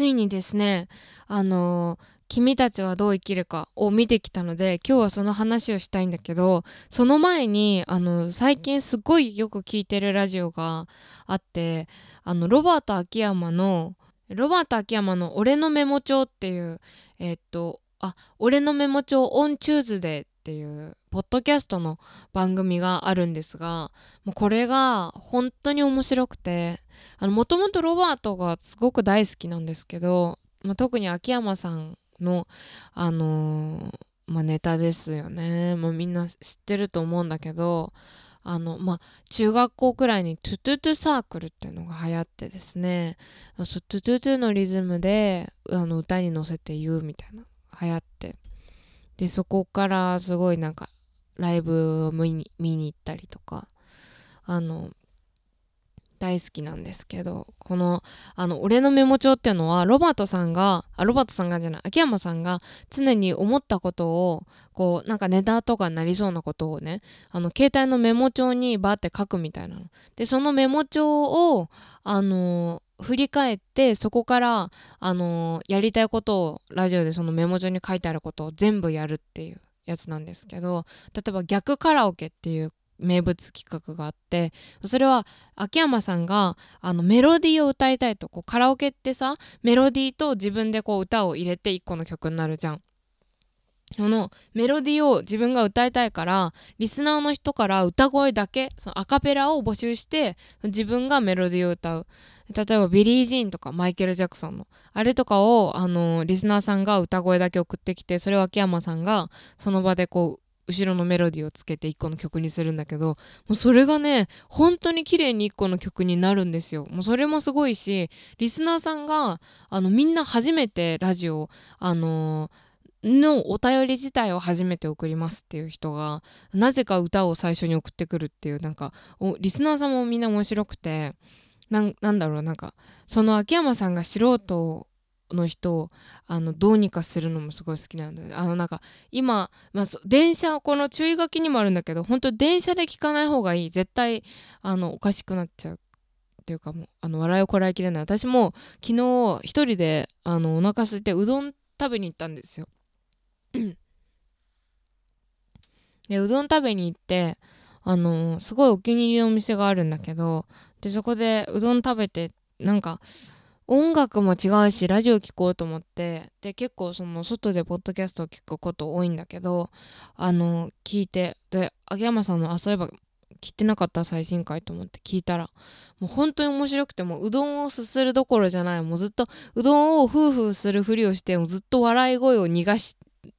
ついにですねあの君たちはどう生きるかを見てきたので今日はその話をしたいんだけどその前にあの最近すごいよく聞いてるラジオがあってあのロバート秋山のロバート秋山の「俺のメモ帳」っていうえー、っとあ俺のメモ帳 on Tuesday っていうポッドキャストの番組があるんですがもうこれが本当に面白くてもともとロバートがすごく大好きなんですけど、まあ、特に秋山さんの、あのー、まあ、ネタですよね、まあ、みんな知ってると思うんだけどあのまあ中学校くらいにトゥトゥトゥサークルっていうのが流行ってですね。トゥトゥトゥのリズムであの歌に乗せて言うみたいな流行って。でそこからすごいなんかライブを見に見に行ったりとか。あの大好きなんですけどこのあの俺のメモ帳っていうのはロバートさんがあロバートさんがじゃない秋山さんが常に思ったことをこうなんかネタとかになりそうなことをねあの携帯のメモ帳にバーって書くみたいなの。でそのメモ帳をあの振り返ってそこからあのやりたいことをラジオでそのメモ帳に書いてあることを全部やるっていうやつなんですけど例えば逆カラオケっていう名物企画があってそれは秋山さんがあのメロディーを歌いたいとこうカラオケってさメロディーと自分でこう歌を入れて1個の曲になるじゃん。そのメロディーを自分が歌いたいからリスナーの人から歌声だけそのアカペラを募集して自分がメロディーを歌う例えばビリー・ジーンとかマイケル・ジャクソンのあれとかをあのリスナーさんが歌声だけ送ってきてそれを秋山さんがその場でこう後ろのメロディーをつけて1個の曲にするんだけどもうそれがね本当に綺麗に1個の曲になるんですよ。もうそれもすごいしリスナーさんがあのみんな初めてラジオあののお便り自体を初めて送りますっていう人がなぜか歌を最初に送ってくるっていうなんかリスナーさんもみんな面白くてなんだろうなんかその秋山さんが素人の人をあのどうにかするのもすごい好きなんであのなんか今、まあ、電車この注意書きにもあるんだけど本当電車で聞かない方がいい。絶対あのおかしくなっちゃうっていうかもうあの笑いをこらえきれない。私も昨日一人であのお腹空いてうどん食べに行ったんですよ。でうどん食べに行ってあのすごいお気に入りのお店があるんだけどでそこでうどん食べてなんか音楽も違うしラジオ聴こうと思ってで結構その外でポッドキャストを聞くこと多いんだけどあの聞いてで秋山さんのあそういえば聞いてなかった最新回と思って聞いたらもう本当に面白くてもううどんをすするどころじゃないもうずっとうどんをフーフーするふりをしてずっと笑い声を逃がし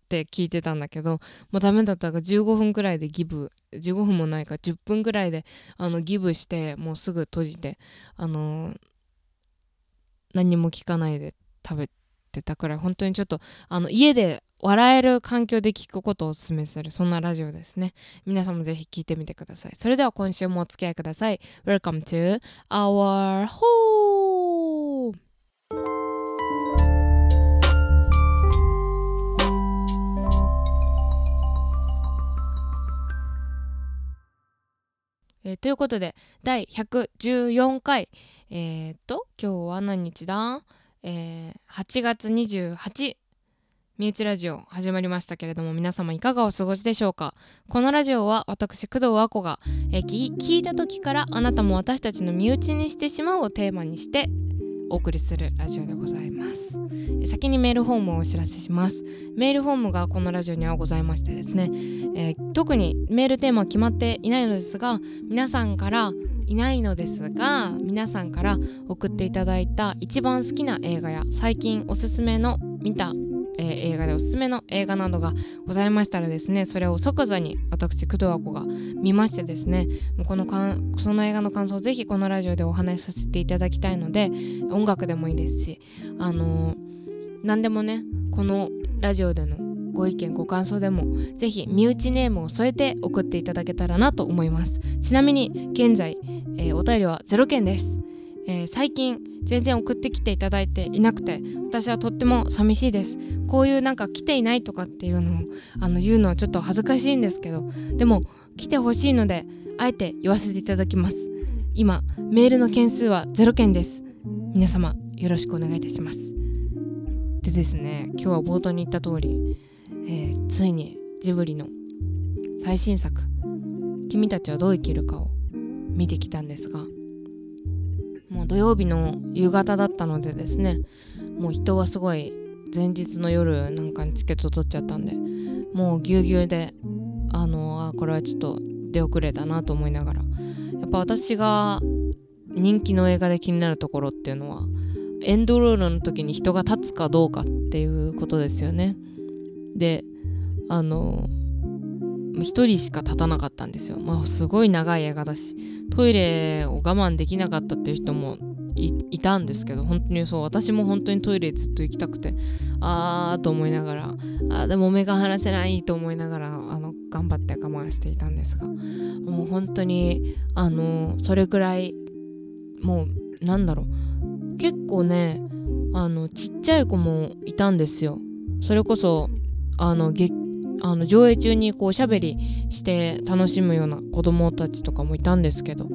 て聞いてたんだけどもうダメだったから15分くらいでギブ15分もないか10分くらいであのギブしてもうすぐ閉じてあのー何も聞かないで食べてたくらい本当にちょっとあの家で笑える環境で聞くことをお勧めするそんなラジオですね。皆さんもぜひ聞いてみてください。それでは今週もお付き合いください。Welcome to our home! えー、ということで第114回えー、っと今日は何日だ？えー、8月28身内ラジオ始まりましたけれども皆様いかがお過ごしでしょうか？このラジオは私工藤和子が、えー、聞いた時からあなたも私たちの身内にしてしまうをテーマにしてお送りするラジオでございます。先にメールフォームをお知らせします。メールフォームがこのラジオにはございましてですね、えー、特にメールテーマは決まっていないのですが皆さんからいないのですが皆さんから送っていただいた一番好きな映画や最近おすすめの見た、えー、映画でおすすめの映画などがございましたらですねそれを即座に私工藤和子が見ましてですねもうこのかんその映画の感想をぜひこのラジオでお話しさせていただきたいので音楽でもいいですしあのー、何でもねこのラジオでのご意見ご感想でもぜひ身内ネームを添えて送っていただけたらなと思います。ちなみに現在、えー、お便りは0件です、えー、最近全然送ってきていただいていなくて私はとっても寂しいです。こういうなんか来ていないとかっていうのをあの言うのはちょっと恥ずかしいんですけどでも来てほしいのであえて言わせていただきます。今メールの件数は0件です。皆様よろしくお願いいたします。でですね今日は冒頭に言った通り、えー、ついにジブリの最新作「君たちはどう生きるか」を見てきたんですがもう土曜日の夕方だったのでですねもう人はすごい前日の夜なんかにチケット取っちゃったんでもうぎゅうぎゅうであのあこれはちょっと出遅れたなと思いながらやっぱ私が人気の映画で気になるところっていうのはエンドロールの時に人が立つかどうかっていうことですよね。であの1人しか立たなかったんですよ。まあすごい長い映画だしトイレを我慢できなかったっていう人もいたんですけど本当にそう私も本当にトイレずっと行きたくてあーと思いながらあでも目が離せないと思いながらあの頑張って我慢していたんですがもう本当にあのそれくらいもうなんだろう結構ねあのちっちゃい子もいたんですよそれこそあのあの上映中にこうおしゃべりして楽しむような子供たちとかもいたんですけど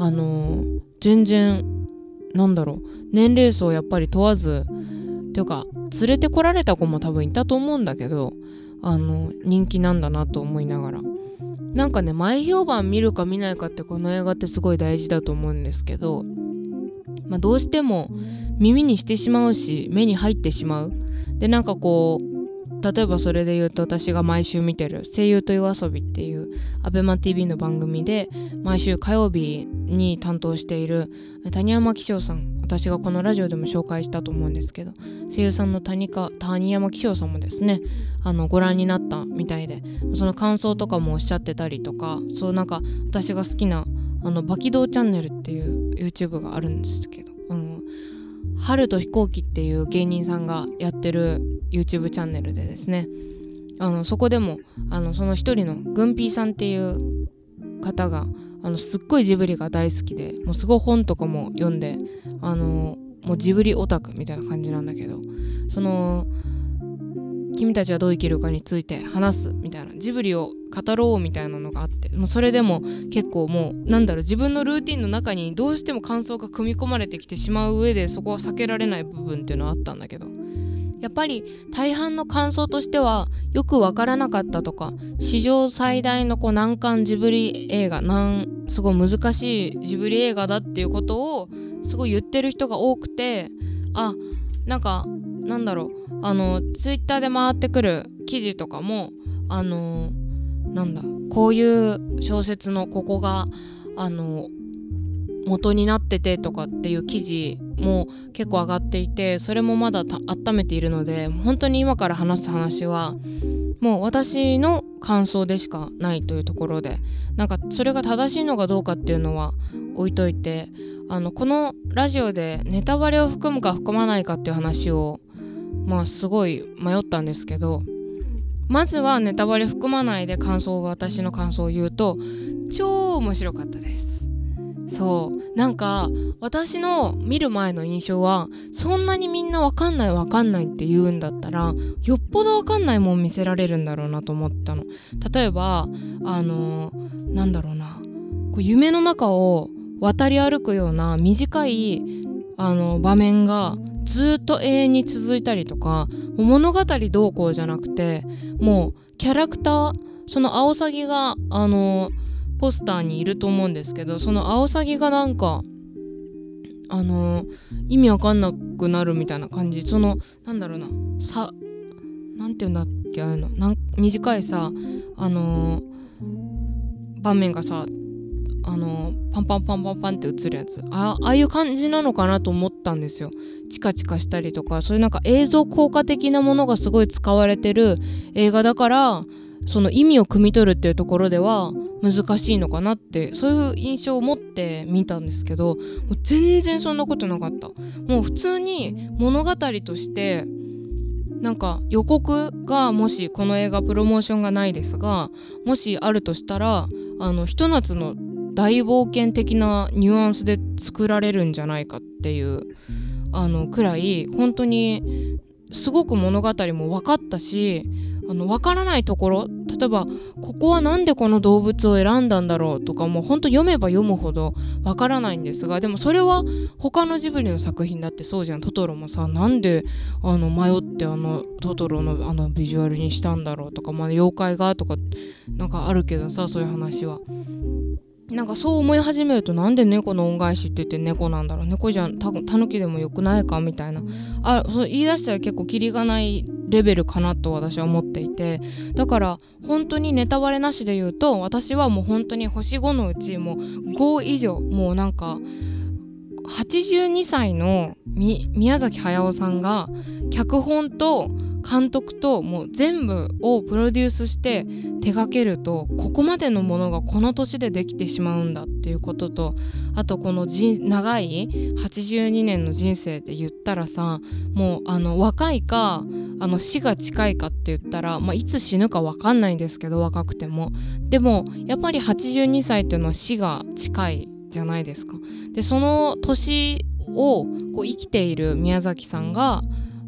あの全然なんだろう。年齢層やっぱり問わずっていうか連れてこられた子も多分いたと思うんだけどあの人気なんだなと思いながら。なんかね前評判見るか見ないかってこの映画ってすごい大事だと思うんですけど、まあ、どうしても耳にしてしまうし目に入ってしまう。でなんかこう例えばそれで言うと私が毎週見てる「声優と夜遊び」っていう ABEMATV の番組で毎週火曜日に担当している谷山紀章さん私がこのラジオでも紹介したと思うんですけど声優さんの谷か谷山紀章さんもですねあのご覧になったみたいでその感想とかもおっしゃってたりとかそうなんか私が好きなあのバキドーチャンネルっていう YouTube があるんですけどあの春と飛行機っていう芸人さんがやってる YouTube チャンネルでですね。あのそこでもあのその一人のグンピーさんっていう方があのすっごいジブリが大好きでもうすごい本とかも読んであのもうジブリオタクみたいな感じなんだけどその君たちはどう生きるかについて話すみたいなジブリを語ろうみたいなのがあってもうそれでも結構もうなんだろう自分のルーティンの中にどうしても感想が組み込まれてきてしまう上でそこは避けられない部分っていうのはあったんだけどやっぱり大半の感想としてはよくわからなかったとか史上最大のこう難関ジブリ映画なんすごい難しいジブリ映画だっていうことをすごい言ってる人が多くてあなんかなんだろうあのツイッターで回ってくる記事とかもあのなんだこういう小説のここがあの元になっててとかっていう記事も結構上がっていてそれもまだ温めているので本当に今から話す話はもう私の感想でしかないというところでなんかそれが正しいのかどうかっていうのは置いといてあのこのラジオでネタバレを含むか含まないかっていう話をまあすごい迷ったんですけどまずはネタバレ含まないで感想私の感想を言うと超面白かったです。そう。なんか私の見る前の印象はそんなにみんなわかんないわかんないって言うんだったらよっぽどわかんないもん見せられるんだろうなと思ったの。例えばあのなんだろうな。こう夢の中を渡り歩くような短いあの場面がずっと永遠に続いたりとか物語どうこうじゃなくてもうキャラクターそのアオサギがあのポスターにいると思うんですけどそのアオサギがなんかあの意味わかんなくなるみたいな感じ。そのなんだろうなさなんて言うんだっけあのなん短いさあの場面がさあのパンパンパンパンパンって映るやつ。ああいう感じなのかなと思ったんですよ。チカチカしたりとかそういうなんか映像効果的なものがすごい使われてる映画だからその意味を汲み取るっていうところでは難しいのかなってそういう印象を持って見たんですけどもう全然そんなことなかった。もう普通に物語としてなんか予告がもしこの映画プロモーションがないですがもしあるとしたらあのひと夏の大冒険的なニュアンスで作られるんじゃないかっていうあのくらい本当にすごく物語も分かったしあの分からないところ例えばここは何でこの動物を選んだんだろうとかもうほんと読めば読むほど分からないんですがでもそれは他のジブリの作品だってそうじゃんトトロもさ何であの迷ってあのトトロのあのビジュアルにしたんだろうとかまあ妖怪がとかなんかあるけどさそういう話は。なんかそう思い始めるとなんで猫の恩返しって言って猫なんだろう。猫じゃんたぬきでもよくないかみたいな。あそう言い出したら結構キリがないレベルかなと私は思っていて。だから本当にネタバレなしで言うと私はもう本当に星5のうちもう5以上もうなんか82歳の宮崎駿さんが脚本と監督ともう全部をプロデュースして手掛けるとここまでのものがこの年でできてしまうんだっていうこととあとこの長い82年の人生で言ったらさもうあの若いかあの死が近いかって言ったら、まあ、いつ死ぬか分かんないんですけど若くてもでもやっぱり82歳っていうのは死が近いじゃないですか。でその年をこう生きている宮崎さんが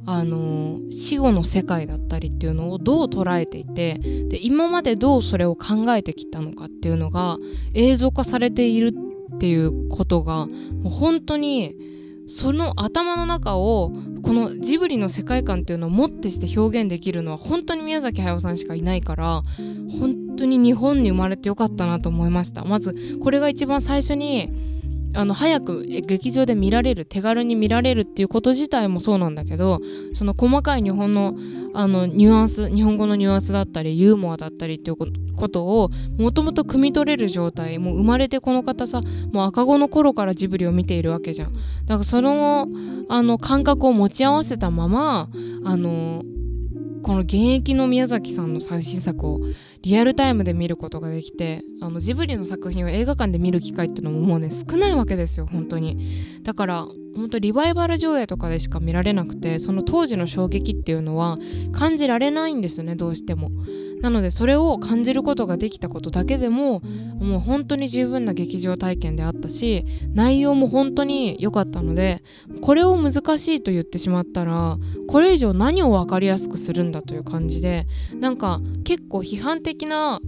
あの死後の世界だったりっていうのをどう捉えていてで今までどうそれを考えてきたのかっていうのが映像化されているっていうことがもう本当にその頭の中をこのジブリの世界観っていうのをもってして表現できるのは本当に宮崎駿さんしかいないから本当に日本に生まれてよかったなと思いました。まずこれが一番最初にあの早く劇場で見られる手軽に見られるっていうこと自体もそうなんだけどその細かい日本のあのニュアンス日本語のニュアンスだったりユーモアだったりっていうことをもともと汲み取れる状態もう生まれてこの方さもう赤子の頃からジブリを見ているわけじゃん。だからそのあの感覚を持ち合わせたままあのこの現役の宮崎さんの最新作をリアルタイムで見ることができてあのジブリの作品を映画館で見る機会ってのももうね少ないわけですよ本当に。だから本当リバイバル上映とかでしか見られなくてその当時の衝撃っていうのは感じられないんですよねどうしても。なのでそれを感じることができたことだけでももう本当に十分な劇場体験であったし内容も本当に良かったのでこれを難しいと言ってしまったらこれ以上何を分かりやすくするんだという感じでなんか結構批判的的な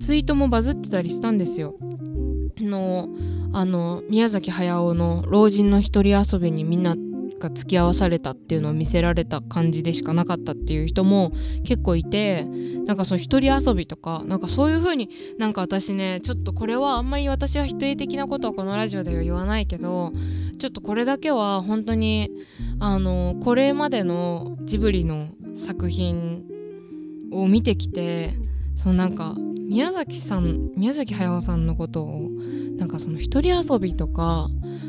ツイートもバズってたりしたんですよ。のあの宮崎駿の老人の一人遊びにみんなが付き合わされたっていうのを見せられた感じでしかなかったっていう人も結構いてなんかその一人遊びとかなんかそういう風になんか私ねちょっとこれはあんまり私は否定的なことはこのラジオでは言わないけどちょっとこれだけは本当にあのこれまでのジブリの作品を見てきてそのなんか宮崎さん宮崎駿さんのことをなんかその一人遊びとか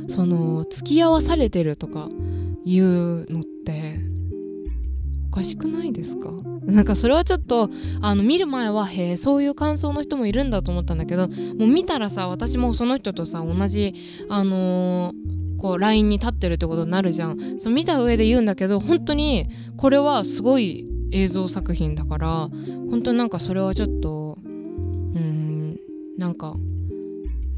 その付き合わされてるとかいうのっておかしくないですか？なんかそれはちょっとあの見る前はへえそういう感想の人もいるんだと思ったんだけどもう見たらさ私もその人とさ同じあのー、こう LINE に立ってるってことになるじゃん。そう見た上で言うんだけど本当にこれはすごい映像作品だから本当なんかそれはちょっとうんなんか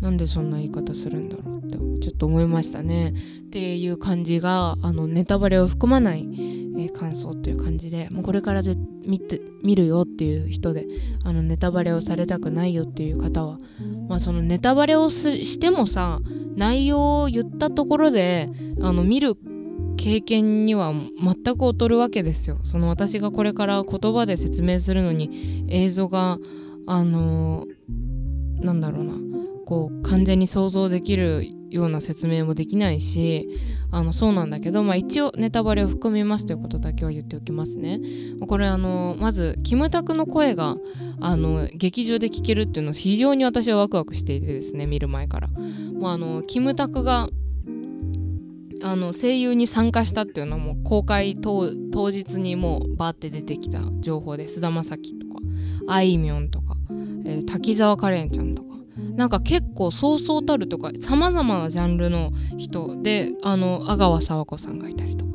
なんでそんな言い方するんだろうってちょっと思いましたね。っていう感じがあのネタバレを含まない、えー、感想っていう感じでもうこれからぜ見て見るよっていう人であのネタバレをされたくないよっていう方はまあそのネタバレをしてもさ内容を言ったところであの見る経験には全く劣るわけですよ。その私がこれから言葉で説明するのに映像があのー、なんだろうなこう完全に想像できるような説明もできないしあのそうなんだけど、まあ、一応ネタバレを含みますということだけは言っておきますね。これあのまずキムタクの声があの劇場で聞けるっていうのは非常に私はワクワクしていてですね見る前から。もうあのキムタクがあの声優に参加したっていうのも公開当日にもうバーって出てきた情報で菅田将暉とかあいみょんとか、えー、滝沢カレンちゃんとか。なんか結構そうそうたるとかさまざまなジャンルの人であの阿川佐和子さんがいたりとか。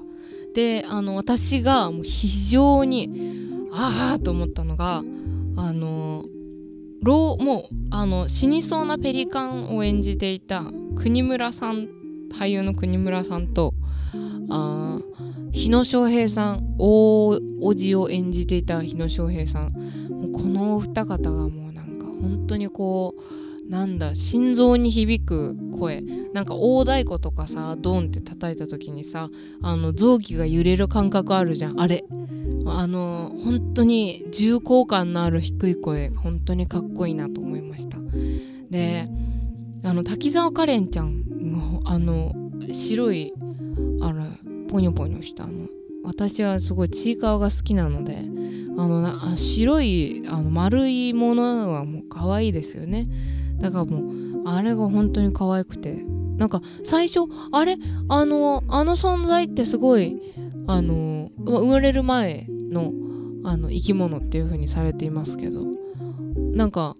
であの私がもう非常にああと思ったのがあのもうあの死にそうなペリカンを演じていた国村さん俳優の国村さんとあ日野翔平さん大おじを演じていた日野翔平さん。もうこのお二方がもうなんか本当にこうなんだ心臓に響く声。なんか大太鼓とかさドンって叩いた時にさあの臓器が揺れる感覚あるじゃんあれ。あの本当に重厚感のある低い声本当にかっこいいなと思いました。であの滝沢カレンちゃんのあの白いあのポニョポニョしたあの私はすごいちいかわが好きなのであの白いあの丸いものはもう可愛いですよね。だからもうあれが本当に可愛くて。なんか最初あれ？あのあの存在ってすごいあの生まれる前のあの生き物っていう風にされていますけど。なんか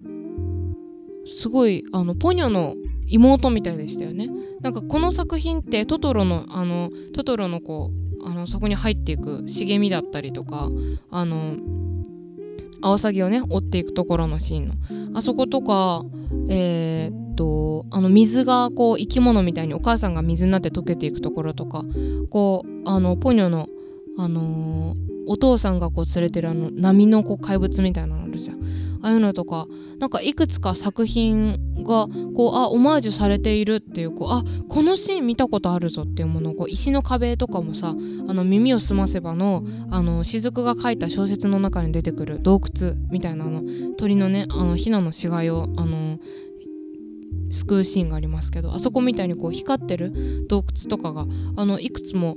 すごいあのポニョの妹みたいでしたよね。なんかこの作品ってトトロのあのトトロのこうあのそこに入っていく茂みだったりとかあのアオサギをね追っていくところのシーンの。あそことかえー、っとあの水がこう生き物みたいにお母さんが水になって溶けていくところとかこうあのポニョのあのー、お父さんがこう連れてるあの波のこう怪物みたいなのあるじゃん。ああいうのとかなんかいくつか作品がこうあオマージュされているっていうこうあこのシーン見たことあるぞっていうものこう石の壁とかもさあの耳を澄ませばのあの雫が書いた小説の中に出てくる洞窟みたいなあの鳥のねあのヒナの死骸をあの救うシーンがありますけどあそこみたいにこう光ってる洞窟とかがあのいくつも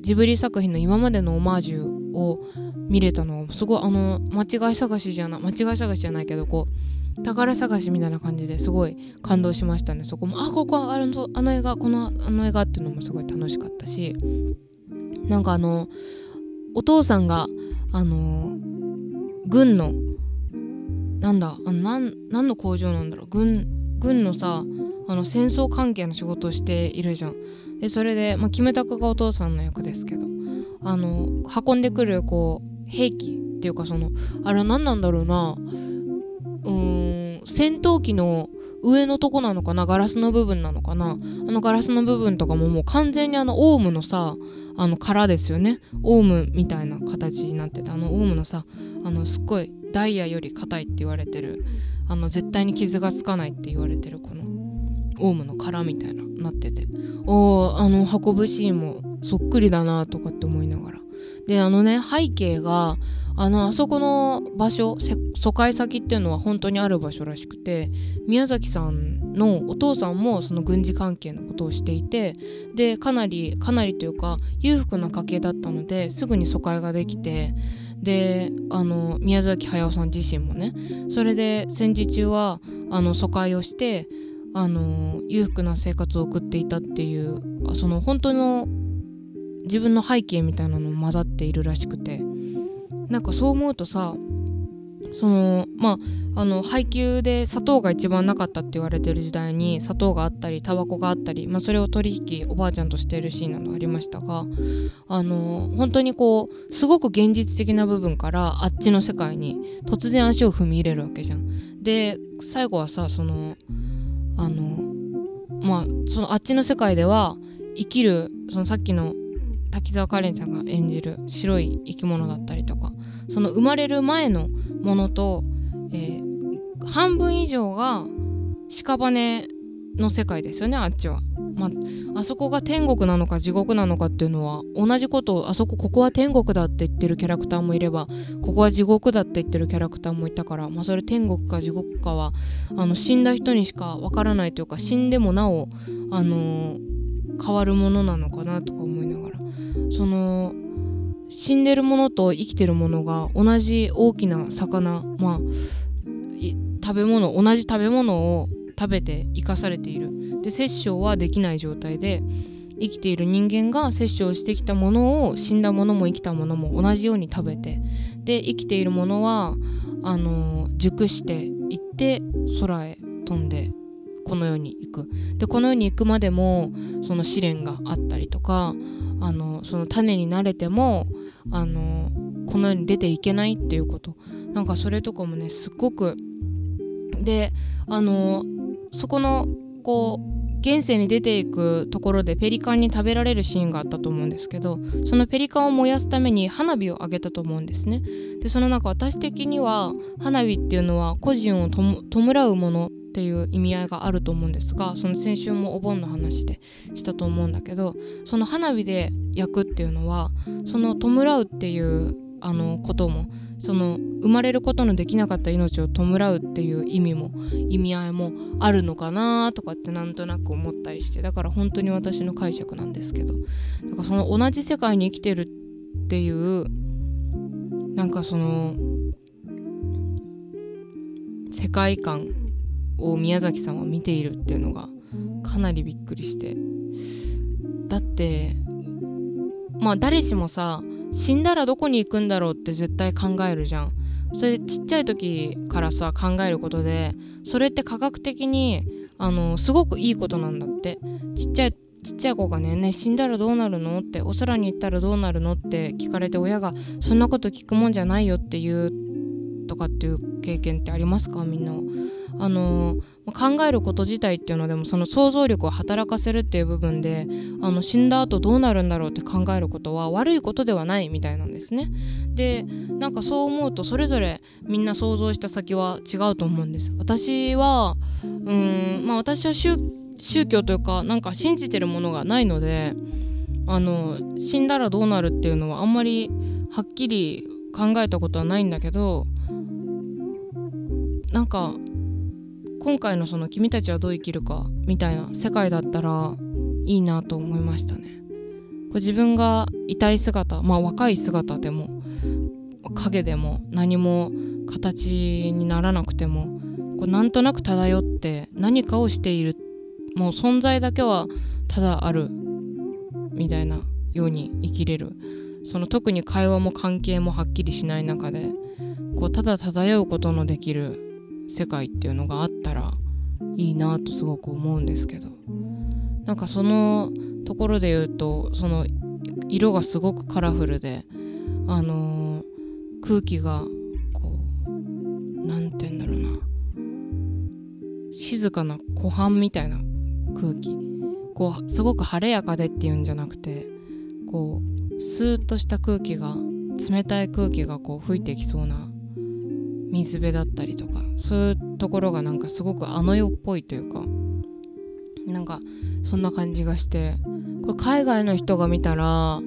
ジブリ作品の今までのオマージュを見れたのはすごいあの間違い探しじゃない間違い探しじゃないけどこう宝探しみたいな感じですごい感動しましたね。そこもあここあのあの映画このあの映画っていうのもすごい楽しかったしなんかあのお父さんがあの軍のなんだあのなん何の工場なんだろう軍軍のさあの戦争関係の仕事をしているじゃん。でそれで、まあ、キムタクがお父さんの役ですけど。あの運んでくるこう兵器っていうかそのあれは何なんだろうな。うーん戦闘機の上のとこなのかな。ガラスの部分なのかな。あのガラスの部分とかももう完全にあのオウムのさあの殻ですよね。オウムみたいな形になっててあのオウムのさあのすっごいダイヤより硬いって言われてる。あの絶対に傷がつかないって言われてるこの。オウムの殻みたいななってて。おあの運ぶシーンもそっくりだなとかって思いながら。であのね背景があのあそこの場所疎開先っていうのは本当にある場所らしくて宮崎さんのお父さんもその軍事関係のことをしていてでかなりかなりというか裕福な家系だったのですぐに疎開ができてであの宮崎駿さん自身もねそれで戦時中はあの疎開をしてあの裕福な生活を送っていたっていうその本当の自分の背景みたいなのも混ざっているらしくてなんかそう思うとさそのまああの配給で砂糖が一番なかったって言われてる時代に砂糖があったりタバコがあったり、まあ、それを取引おばあちゃんとしてるシーンなどありましたがあの本当にこうすごく現実的な部分からあっちの世界に突然足を踏み入れるわけじゃん。で最後はさそのあのまあそのあっちの世界では生きるそのさっきの滝沢カレンちゃんが演じる白い生き物だったりとかその生まれる前のものと、えー、半分以上が屍の世界ですよねあっちは。まあ、あそこが天国なのか地獄なのかっていうのは同じことをあそこここは天国だって言ってるキャラクターもいればここは地獄だって言ってるキャラクターもいたから、まあ、それ天国か地獄かはあの死んだ人にしかわからないというか死んでもなお、あのー、変わるものなのかなとか思いながらその死んでるものと生きてるものが同じ大きな魚まあ食べ物同じ食べ物を食べて生かされている。で殺生はできない状態で生きている人間が殺生してきたものを死んだものも生きたものも同じように食べてで生きているものはあの熟していって空へ飛んでこの世に行く。でこの世に行くまでもその試練があったりとかあのその種になれてもあのこの世に出ていけないっていうこと。なんかそれとかもねすっごくであのそこのこう現世に出ていくところでペリカンに食べられるシーンがあったと思うんですけどそのペリカンを燃やすために花火をあげたと思うんですね。でその中私的には花火っていうのは個人を弔うものっていう意味合いがあると思うんですがその先週もお盆の話でしたと思うんだけどその花火で焼くっていうのはその弔うっていうあのことも。その生まれることのできなかった命を弔うっていう意味も意味合いもあるのかなとかってなんとなく思ったりしてだから本当に私の解釈なんですけど。だからその同じ世界に生きてるっていうなんかその世界観を宮崎さんは見ているっていうのがかなりびっくりして。だってまあ誰しもさ死んだらどこに行くんだろうって絶対考えるじゃん。それちっちゃい時からさ考えることでそれって科学的にあのすごくいいことなんだって。ちっちゃいちっちゃい子がねね死んだらどうなるのってお空に行ったらどうなるのって聞かれて親がそんなこと聞くもんじゃないよって言うとかっていう経験ってありますか？みんなあの考えること自体っていうのでもその想像力を働かせるっていう部分であの死んだ後どうなるんだろうって考えることは悪いことではないみたいなんですね。でなんかそう思うとそれぞれみんな想像した先は違うと思うんです。私はうんまあ私は宗教というかなんか信じてるものがないのであの死んだらどうなるっていうのはあんまりはっきり考えたことはないんだけどなんか今回のその「君たちはどう生きるか」みたいな世界だったらいいなと思いましたね。こ自分が痛い姿まあ若い姿でも影でも何も形にならなくてもこうなんとなく漂って何かをしているもう存在だけはただあるみたいなように生きれるその特に会話も関係もはっきりしない中でこうただ漂うことのできる世界っていうのがあったらいいなとすごく思うんですけど。なんかそのところで言うとその色がすごくカラフルであのー、空気がこう何て言うんだろうな。静かな湖畔みたいな空気。こうすごく晴れやかでっていうんじゃなくてこうスーッとした空気が冷たい空気がこう吹いてきそうな水辺だったりとかそういうところがなんかすごくあの世っぽいというかなんかそんな感じがしてこれ海外の人が見たら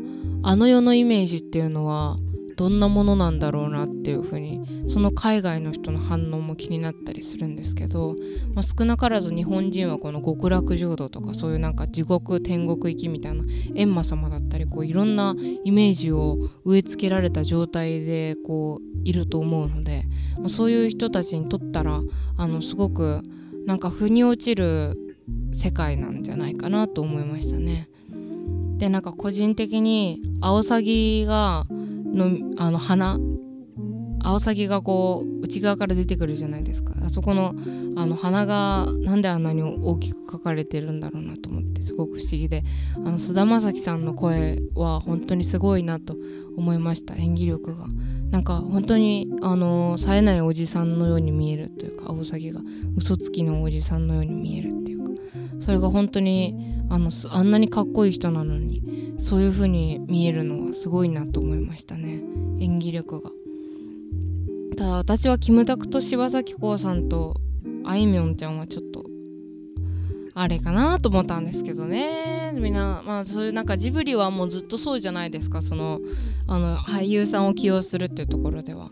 あの世のイメージっていうのはどんなものなんだろうなっていうふうにその海外の人の反応も気になったりするんですけど、まあ、少なからず日本人はこの極楽浄土とかそういうなんか地獄天国行きみたいな閻魔様だったりこういろんなイメージを植え付けられた状態でこういると思うので、まあ、そういう人たちにとったらあのすごくなんか腑に落ちる世界なんじゃないかなと思いましたね。でなんか個人的にアオサギがのあの花。アオサギがこう内側から出てくるじゃないですか。あそこのあの鼻がなんであんなに大きく描かれてるんだろうなと思ってすごく不思議で。あの菅田将暉さんの声は本当にすごいなと思いました演技力が。なんか本当にあの冴えないおじさんのように見えるというかアオサギが嘘つきのおじさんのように見えるっていうそれが本当にあのあんなにかっこいい人なのにそういう風に見えるのはすごいなと思いましたね。演技力が。ただ私はキムタクと柴咲コウさんとあいみょんちゃんはちょっとあれかなと思ったんですけどね。みんなまあそういうなんかジブリはもうずっとそうじゃないですか。そのあの俳優さんを起用するっていうところでは、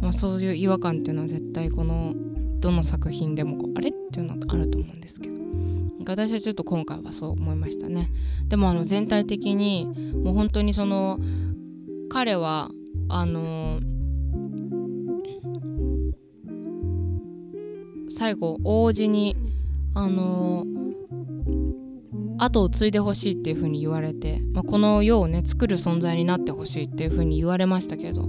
まあ、そういう違和感っていうのは絶対このどの作品でもこうあれっていうのがあると思うんですけど。私はちょっと今回はそう思いましたね。でもあの全体的にもう本当にその彼はあの最後王子にあの後を継いでほしいっていう風に言われて、まあ、この世をね作る存在になってほしいっていう風に言われましたけど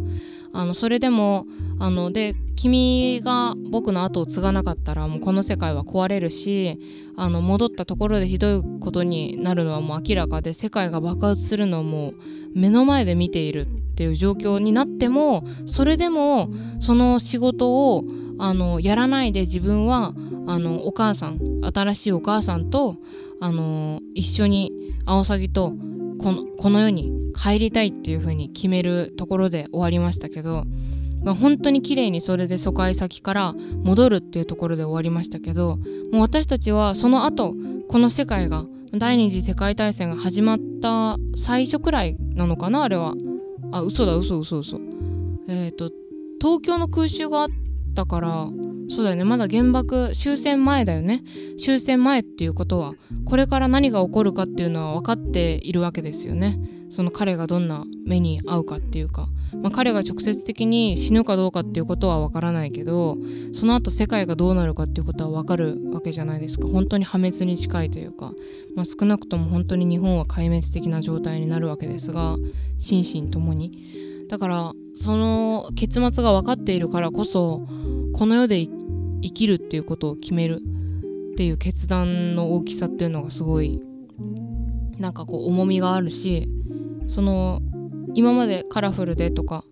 あのそれでもあので君が僕の後を継がなかったらもうこの世界は壊れるしあの戻ったところでひどいことになるのはもう明らかで世界が爆発するのをもう目の前で見ているっていう状況になってもそれでもその仕事をあのやらないで自分はあのお母さん新しいお母さんとあの、一緒にアオサギとこのこの世に帰りたいっていう風に決めるところで終わりましたけど、まあ、本当に綺麗にそれで疎開先から戻るっていうところで終わりましたけどもう私たちはその後この世界が第二次世界大戦が始まった最初くらいなのかなあれは。あ嘘だ嘘嘘嘘。えっ、ー、と東京の空襲があったからそうだよね。まだ原爆終戦前だよね。終戦前っていうことはこれから何が起こるかっていうのは分かっているわけですよね。その彼がどんな目に遭うかっていうか、まあ、彼が直接的に死ぬかどうかっていうことは分からないけどその後世界がどうなるかっていうことは分かるわけじゃないですか。本当に破滅に近いというか、まあ、少なくとも本当に日本は壊滅的な状態になるわけですが心身ともに。だからその結末が分かっているからこそこの世で生生きるっていうことを決めるっていう決断の大きさっていうのがすごいなんかこう重みがあるしその今までカラフルでとか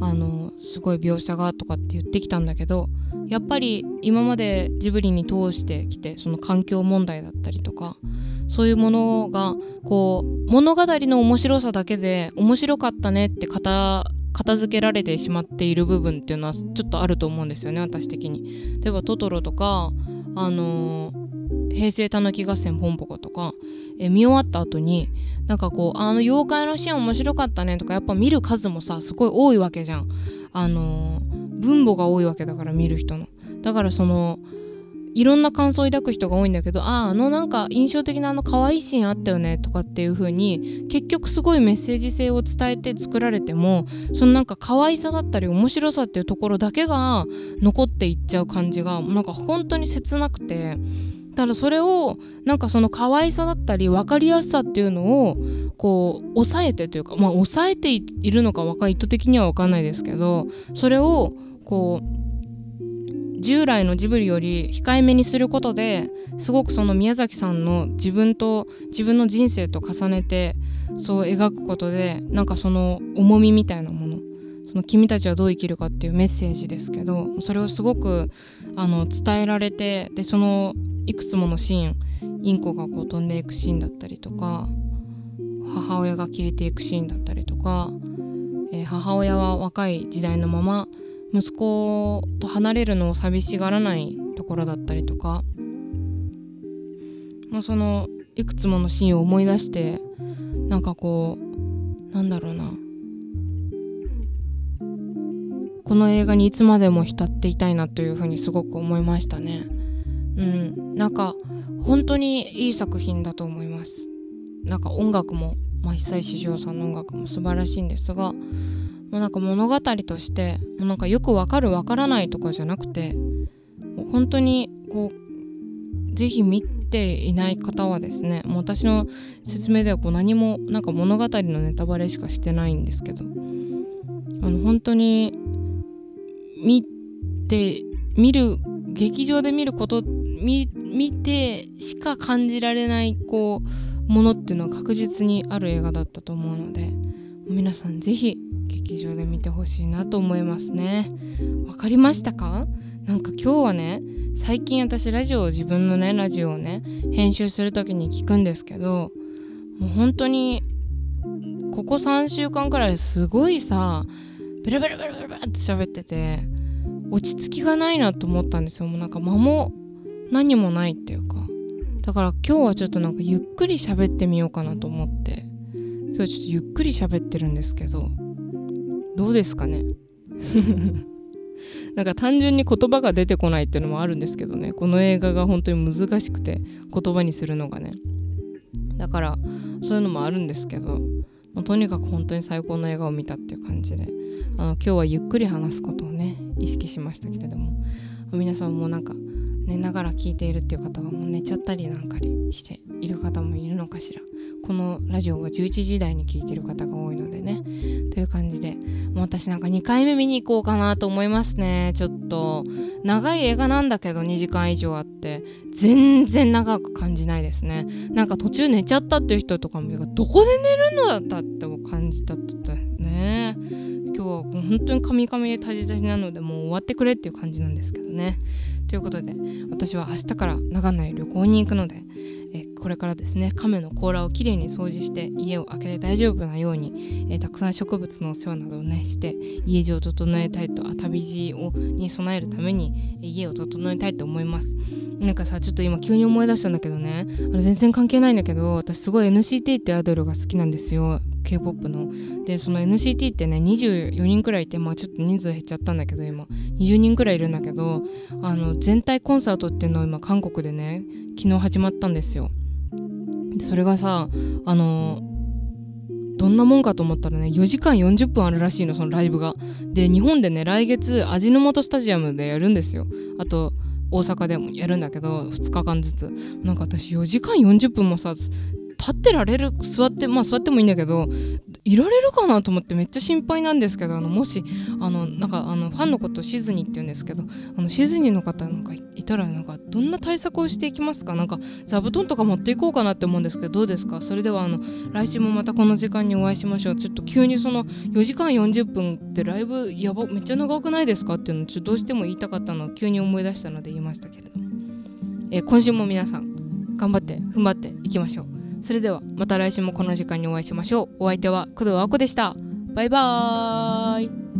あのすごい描写がとかって言ってきたんだけどやっぱり今までジブリに通してきてその環境問題だったりとかそういうものがこう物語の面白さだけで面白かったねって片片付けられてしまっている部分っていうのはちょっとあると思うんですよね私的に。例えばトトロとかあのー、平成たぬき合戦ポンポコとか、え見終わった後になんかこうあの妖怪のシーン面白かったねとかやっぱ見る数もさすごい多いわけじゃん。あのー、分母が多いわけだから見る人の。だからそのいろんな感想を抱く人が多いんだけどあああのなんか印象的なあの可愛いシーンあったよねとかっていう風に結局すごいメッセージ性を伝えて作られてもそのなんか可愛さだったり面白さっていうところだけが残っていっちゃう感じがなんか本当に切なくてただそれをなんかその可愛さだったり分かりやすさっていうのをこう抑えてというかまあ抑えているのか意図的には分かんないですけどそれをこう従来のジブリより控えめにすることですごくその宮崎さんの自分と自分の人生と重ねてそう描くことでなんかその重みみたいなものその君たちはどう生きるかっていうメッセージですけどそれをすごくあの伝えられてでそのいくつものシーンインコがこう飛んでいくシーンだったりとか母親が消えていくシーンだったりとか、えー、母親は若い時代のまま息子と離れるのを寂しがらないところだったりとか。もうそのいくつものシーンを思い出してなんかこうなんだろうな。この映画にいつまでも浸っていたいなというふうにすごく思いましたね。うん。なんか本当にいい作品だと思います。なんか音楽も、まあ、久石譲さんの音楽も素晴らしいんですがもうなんか物語としてもうなんかよくわかるわからないとかじゃなくてもう本当にこうぜひ見ていない方はですねもう私の説明ではこう何もなんか物語のネタバレしかしてないんですけどあの本当に見て見る劇場で見ること見てしか感じられないこうものっていうのは確実にある映画だったと思うので皆さん是非劇場で見てほしいなと思いますね。わかりましたか？なんか今日はね最近私ラジオ自分のねラジオをね編集する時に聞くんですけどもう本当にここ3週間くらいすごいさベラベラベラベラベラって喋ってて落ち着きがないなと思ったんですよ。もうなんか間も何もないっていうか。だから今日はちょっとなんかゆっくり喋ってみようかなと思って。今日ちょっとゆっくり喋ってるんですけどどうですかね？なんか単純に言葉が出てこないっていうのもあるんですけどね。この映画が本当に難しくて言葉にするのがね。だからそういうのもあるんですけど、まあ、とにかく本当に最高の映画を見たっていう感じであの今日はゆっくり話すことをね意識しましたけれども皆さんもなんか寝ながら聞いているっていう方がもう寝ちゃったりなんかしている方もいるのかしら。このラジオは11時台に聞いてる方が多いのでね。という感じで私なんか2回目見に行こうかなと思いますね。ちょっと。長い映画なんだけど2時間以上あって。全然長く感じないですね。なんか途中寝ちゃったっていう人とかもどこで寝るのだったって感じたってね。今日は本当にカミカミでタジタジなのでもう終わってくれっていう感じなんですけどね。ということで私は明日から長野へ旅行に行くので、えこれからですね亀の甲羅をきれいに掃除して家を開けて大丈夫なように、えたくさん植物のお世話などをねして家中を整えたいと旅路をに備えるために家を整えたいと思います。なんかさちょっと今急に思い出したんだけどねあの全然関係ないんだけど私すごい NCT ってアイドルが好きなんですよ K-POP の。でその NCT ってね24人くらいいてまあちょっと人数減っちゃったんだけど今。20人くらいいるんだけどあの全体コンサートっていうのを今韓国でね昨日始まったんですよ。それがさあのどんなもんかと思ったらね4時間40分あるらしいのそのライブが。で日本でね来月味の素スタジアムでやるんですよ。あと大阪でもやるんだけど2日間ずつ。なんか私4時間40分もさ立ってられる座ってまあ座ってもいいんだけどいられるかなと思ってめっちゃ心配なんですけどあのもしあのなんかあのファンのことシズニーって言うんですけどあのシズニーの方なんかいたらなんかどんな対策をしていきますか？なんか座布団とか持っていこうかなって思うんですけどどうですか？それではあの来週もまたこの時間にお会いしましょう。ちょっと急にその4時間40分ってライブやばめっちゃ長くないですかっていうのちょっとどうしても言いたかったのを急に思い出したので言いましたけれども、えー、今週も皆さん頑張って踏ん張っていきましょう。それではまた来週もこの時間にお会いしましょう。お相手は工藤あこでした。バイバーイ。